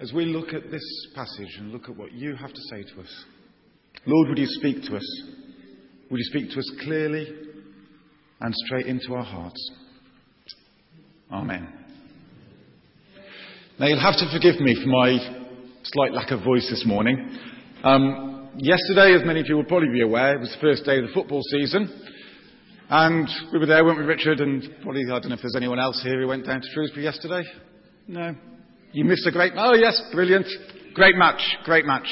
as we look at this passage and look at what you have to say to us, Lord, would you speak to us? Would you speak to us clearly and straight into our hearts? Amen. Now, you'll have to forgive me for my slight lack of voice this morning. Um, yesterday, as many of you will probably be aware, it was the first day of the football season. And we were there, weren't we, Richard? And probably, I don't know if there's anyone else here who went down to Shrewsbury yesterday. No. You missed a great, oh yes, brilliant. Great match, great match.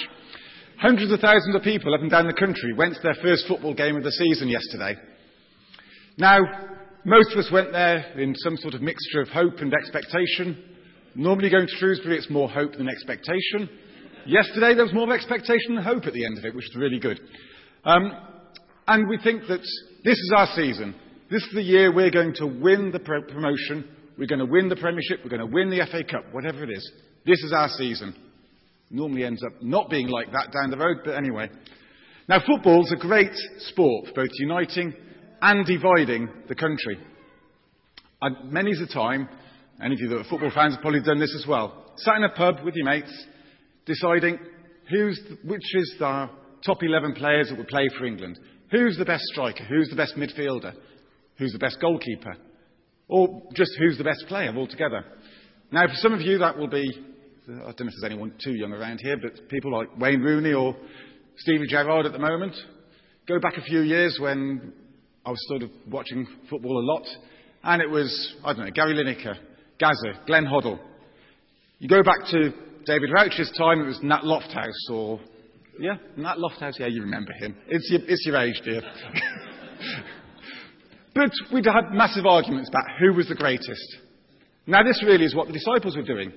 Hundreds of thousands of people up and down the country went to their first football game of the season yesterday. Now, most of us went there in some sort of mixture of hope and expectation. Normally going to Shrewsbury, it's more hope than expectation. Yesterday, there was more of expectation than hope at the end of it, which was really good. Um, and we think that this is our season. This is the year we're going to win the pro- promotion. We're going to win the Premiership. We're going to win the FA Cup, whatever it is. This is our season. Normally ends up not being like that down the road, but anyway. Now, football's a great sport, both uniting and dividing the country. And many's the time, any of you that are football fans have probably done this as well. Sat in a pub with your mates, deciding who's, which is the top 11 players that will play for England. Who's the best striker? Who's the best midfielder? Who's the best goalkeeper? Or just who's the best player altogether? Now, for some of you, that will be, I don't know if there's anyone too young around here, but people like Wayne Rooney or Stevie Gerrard at the moment. Go back a few years when I was sort of watching football a lot, and it was, I don't know, Gary Lineker, Gazza, Glenn Hoddle. You go back to David Rauch's time, it was Nat Lofthouse or yeah, Nat Lofthouse. Yeah, you remember him. It's your, it's your age, dear. but we'd had massive arguments about who was the greatest. Now, this really is what the disciples were doing.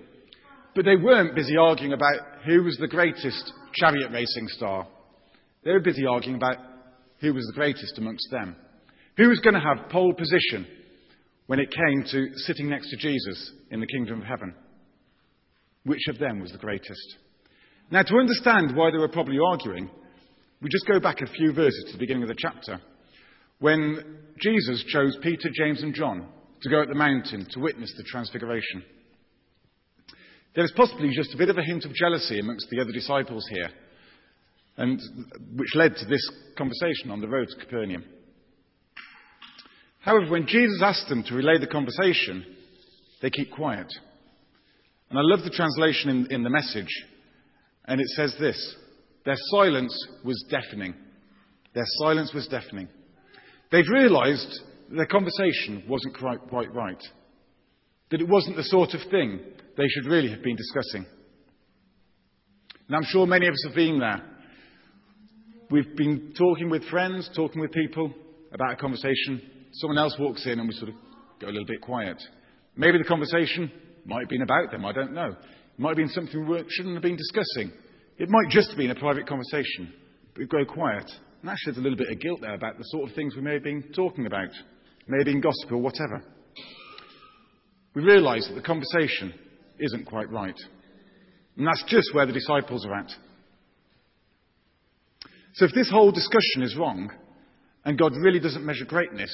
But they weren't busy arguing about who was the greatest chariot racing star. They were busy arguing about who was the greatest amongst them. Who was going to have pole position when it came to sitting next to Jesus in the kingdom of heaven? Which of them was the greatest? Now, to understand why they were probably arguing, we just go back a few verses to the beginning of the chapter, when Jesus chose Peter, James, and John to go up the mountain to witness the transfiguration. There is possibly just a bit of a hint of jealousy amongst the other disciples here, and which led to this conversation on the road to Capernaum. However, when Jesus asked them to relay the conversation, they keep quiet. And I love the translation in, in the message and it says this Their silence was deafening. Their silence was deafening. They'd realized their conversation wasn't quite, quite right. That it wasn't the sort of thing they should really have been discussing. And I'm sure many of us have been there. We've been talking with friends, talking with people about a conversation. Someone else walks in and we sort of go a little bit quiet. Maybe the conversation might have been about them, I don't know. It might have been something we shouldn't have been discussing. It might just have been a private conversation. But we go quiet. And actually, there's a little bit of guilt there about the sort of things we may have been talking about, may have been gossip or whatever. We realise that the conversation isn't quite right. And that's just where the disciples are at. So if this whole discussion is wrong, and God really doesn't measure greatness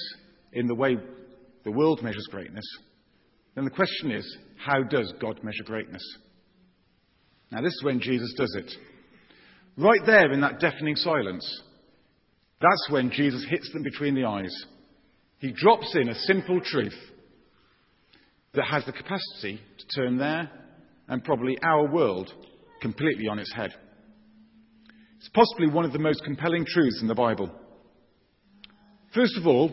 in the way the world measures greatness, then the question is, how does God measure greatness? Now, this is when Jesus does it. Right there in that deafening silence, that's when Jesus hits them between the eyes. He drops in a simple truth that has the capacity to turn their and probably our world completely on its head. It's possibly one of the most compelling truths in the Bible. First of all,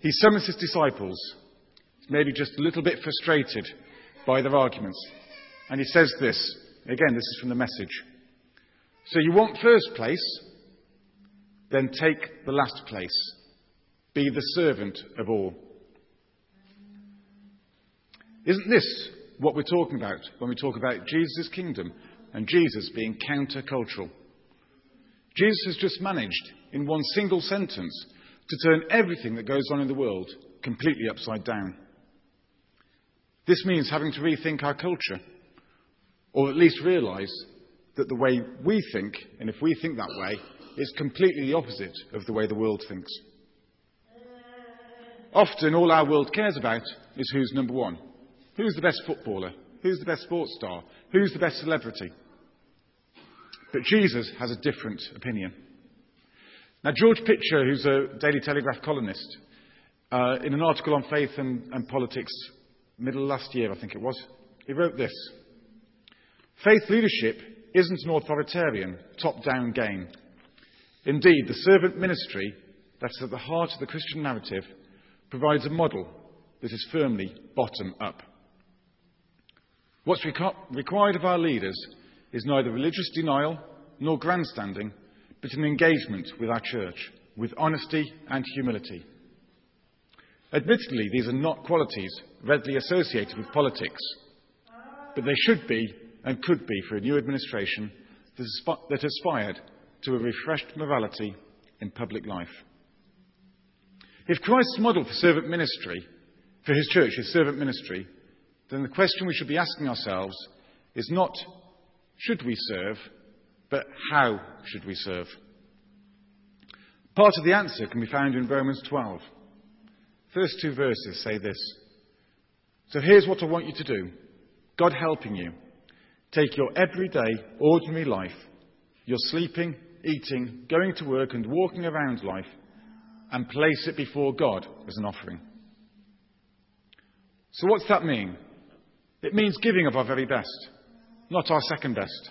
he summons his disciples, maybe just a little bit frustrated by their arguments, and he says this Again, this is from the message. So you want first place, then take the last place. Be the servant of all. Isn't this what we're talking about when we talk about Jesus' kingdom and Jesus being countercultural? Jesus has just managed, in one single sentence, to turn everything that goes on in the world completely upside down. This means having to rethink our culture or at least realise that the way we think, and if we think that way, is completely the opposite of the way the world thinks. Often, all our world cares about is who's number one. Who's the best footballer? Who's the best sports star? Who's the best celebrity? But Jesus has a different opinion. Now, George Pitcher, who's a Daily Telegraph columnist, uh, in an article on faith and, and politics, middle last year, I think it was, he wrote this Faith leadership isn't an authoritarian, top down game. Indeed, the servant ministry that's at the heart of the Christian narrative provides a model that is firmly bottom up. What's required of our leaders is neither religious denial nor grandstanding, but an engagement with our church, with honesty and humility. Admittedly, these are not qualities readily associated with politics, but they should be and could be for a new administration that aspired to a refreshed morality in public life. If Christ's model for servant ministry, for his church, is servant ministry, then the question we should be asking ourselves is not should we serve, but how should we serve? Part of the answer can be found in Romans 12. First two verses say this. So here's what I want you to do God helping you. Take your everyday, ordinary life, your sleeping, eating, going to work, and walking around life, and place it before God as an offering. So, what's that mean? It means giving of our very best, not our second best.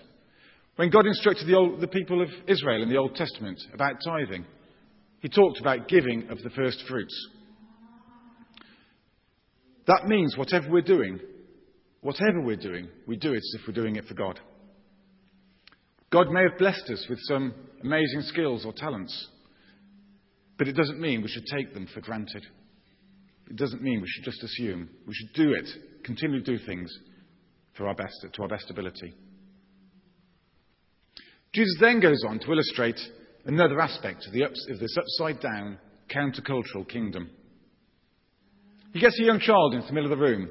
When God instructed the, old, the people of Israel in the Old Testament about tithing, he talked about giving of the first fruits. That means whatever we're doing, whatever we're doing, we do it as if we're doing it for God. God may have blessed us with some amazing skills or talents, but it doesn't mean we should take them for granted. It doesn't mean we should just assume. We should do it, continue to do things our best, to our best ability. Jesus then goes on to illustrate another aspect of, ups, of this upside down countercultural kingdom. He gets a young child into the middle of the room,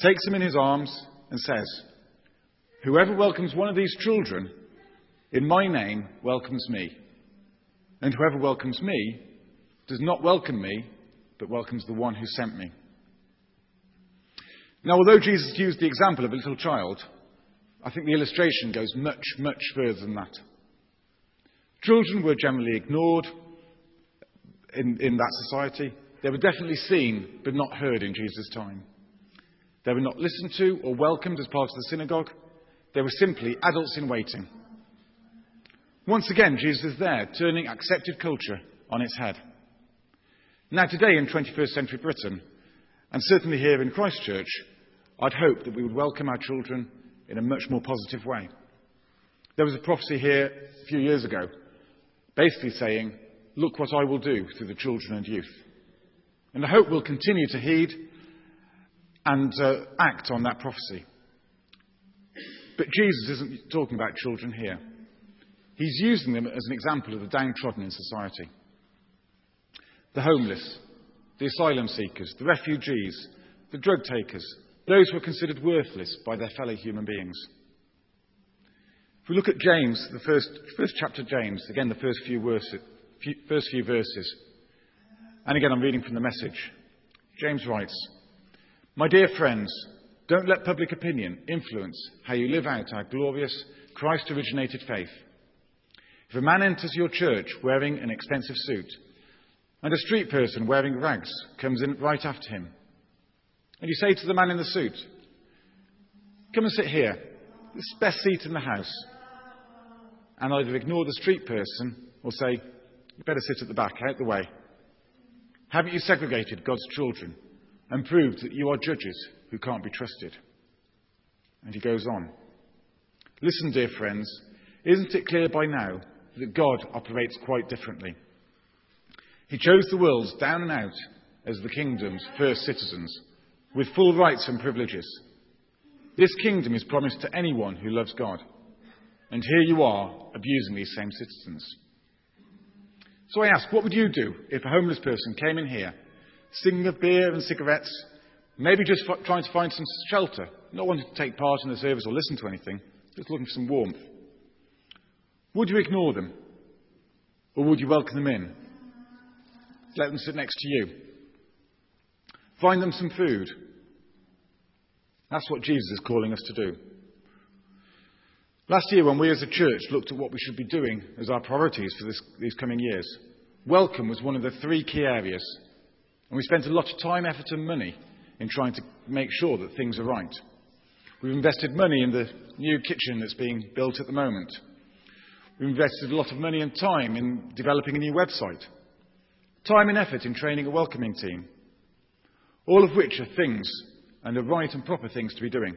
takes him in his arms, and says, Whoever welcomes one of these children in my name welcomes me. And whoever welcomes me does not welcome me, but welcomes the one who sent me. Now, although Jesus used the example of a little child, I think the illustration goes much, much further than that. Children were generally ignored in, in that society. They were definitely seen, but not heard in Jesus' time. They were not listened to or welcomed as part of the synagogue. They were simply adults in waiting. Once again, Jesus is there, turning accepted culture on its head. Now, today in 21st century Britain, and certainly here in Christchurch, I'd hope that we would welcome our children in a much more positive way. There was a prophecy here a few years ago, basically saying, Look what I will do through the children and youth. And I hope we'll continue to heed and uh, act on that prophecy. But Jesus isn't talking about children here. He's using them as an example of the downtrodden in society. The homeless, the asylum seekers, the refugees, the drug takers, those who are considered worthless by their fellow human beings. If we look at James, the first, first chapter of James, again, the first few, verses, few, first few verses, and again, I'm reading from the message. James writes, My dear friends, don't let public opinion influence how you live out our glorious, Christ originated faith. If a man enters your church wearing an expensive suit, and a street person wearing rags comes in right after him, and you say to the man in the suit, Come and sit here, this is the best seat in the house, and either ignore the street person or say, You better sit at the back, out the way. Haven't you segregated God's children and proved that you are judges who can't be trusted? And he goes on. Listen, dear friends, isn't it clear by now that God operates quite differently? He chose the worlds down and out as the kingdom's first citizens, with full rights and privileges. This kingdom is promised to anyone who loves God. And here you are abusing these same citizens. So I ask, what would you do if a homeless person came in here, singing of beer and cigarettes, maybe just f- trying to find some shelter, not wanting to take part in the service or listen to anything, just looking for some warmth? Would you ignore them? Or would you welcome them in? Let them sit next to you. Find them some food. That's what Jesus is calling us to do. Last year, when we as a church looked at what we should be doing as our priorities for this, these coming years, welcome was one of the three key areas. And we spent a lot of time, effort, and money in trying to make sure that things are right. We've invested money in the new kitchen that's being built at the moment. We've invested a lot of money and time in developing a new website. Time and effort in training a welcoming team. All of which are things and are right and proper things to be doing.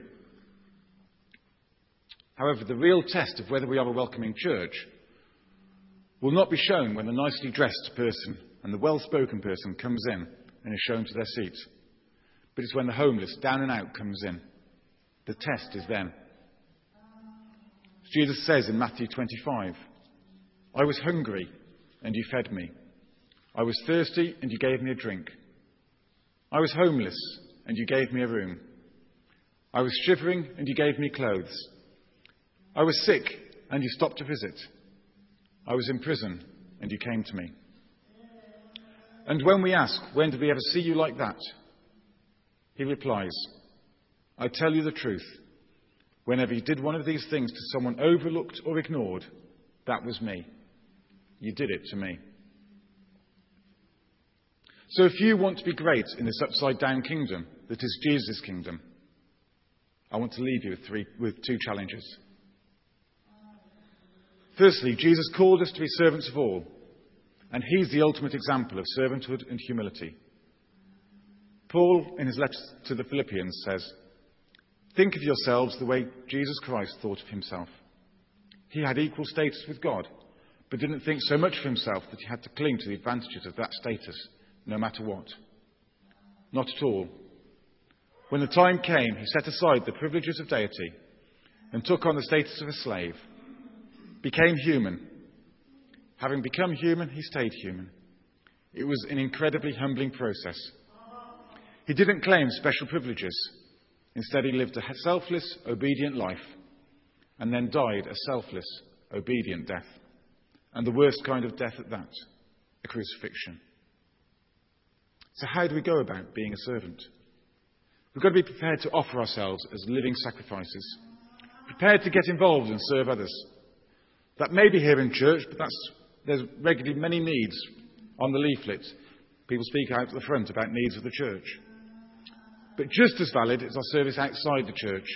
However, the real test of whether we are a welcoming church will not be shown when the nicely dressed person and the well spoken person comes in and is shown to their seat, but it's when the homeless, down and out, comes in. The test is then. Jesus says in Matthew 25, I was hungry and you fed me. I was thirsty and you gave me a drink. I was homeless and you gave me a room. I was shivering and you gave me clothes. I was sick, and you stopped to visit. I was in prison, and you came to me. And when we ask, When did we ever see you like that? He replies, I tell you the truth. Whenever you did one of these things to someone overlooked or ignored, that was me. You did it to me. So if you want to be great in this upside down kingdom that is Jesus' kingdom, I want to leave you with, three, with two challenges. Firstly, Jesus called us to be servants of all, and he's the ultimate example of servanthood and humility. Paul, in his letter to the Philippians, says, Think of yourselves the way Jesus Christ thought of himself. He had equal status with God, but didn't think so much of himself that he had to cling to the advantages of that status, no matter what. Not at all. When the time came, he set aside the privileges of deity and took on the status of a slave became human. Having become human, he stayed human. It was an incredibly humbling process. He didn't claim special privileges. Instead, he lived a selfless, obedient life and then died a selfless, obedient death. And the worst kind of death at that a crucifixion. So, how do we go about being a servant? We've got to be prepared to offer ourselves as living sacrifices, prepared to get involved and serve others. That may be here in church, but there's regularly many needs on the leaflet. People speak out at the front about needs of the church. But just as valid is our service outside the church.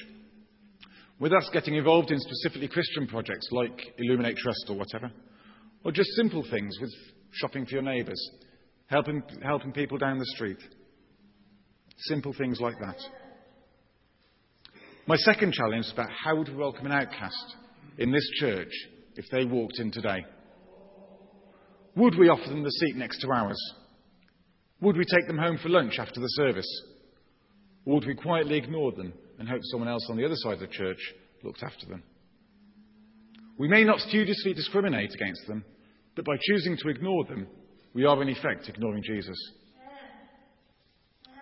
With us getting involved in specifically Christian projects like Illuminate Trust or whatever, or just simple things with shopping for your neighbours, helping, helping people down the street. Simple things like that. My second challenge is about how would we welcome an outcast in this church if they walked in today? Would we offer them the seat next to ours? Would we take them home for lunch after the service? Or would we quietly ignore them and hope someone else on the other side of the church looked after them? We may not studiously discriminate against them, but by choosing to ignore them, we are in effect ignoring Jesus.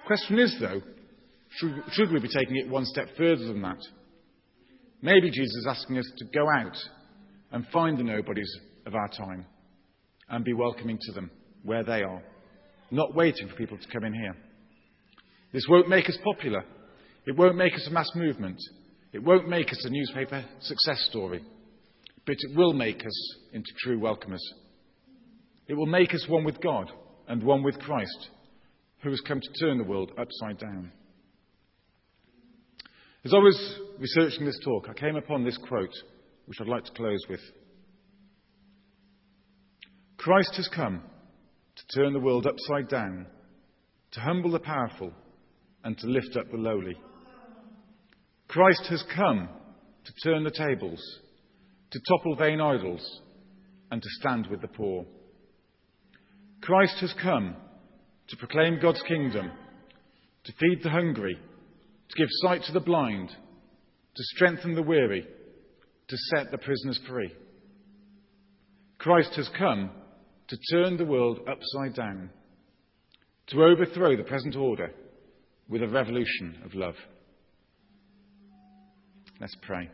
Question is, though, should, should we be taking it one step further than that? Maybe Jesus is asking us to go out and find the nobodies of our time and be welcoming to them where they are, not waiting for people to come in here. This won't make us popular. It won't make us a mass movement. It won't make us a newspaper success story. But it will make us into true welcomers. It will make us one with God and one with Christ, who has come to turn the world upside down. As I was researching this talk, I came upon this quote which I'd like to close with. Christ has come to turn the world upside down, to humble the powerful, and to lift up the lowly. Christ has come to turn the tables, to topple vain idols, and to stand with the poor. Christ has come to proclaim God's kingdom, to feed the hungry, to give sight to the blind, to strengthen the weary to set the prisoners free. Christ has come to turn the world upside down, to overthrow the present order with a revolution of love. Let's pray.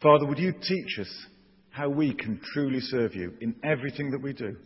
Father, would you teach us how we can truly serve you in everything that we do?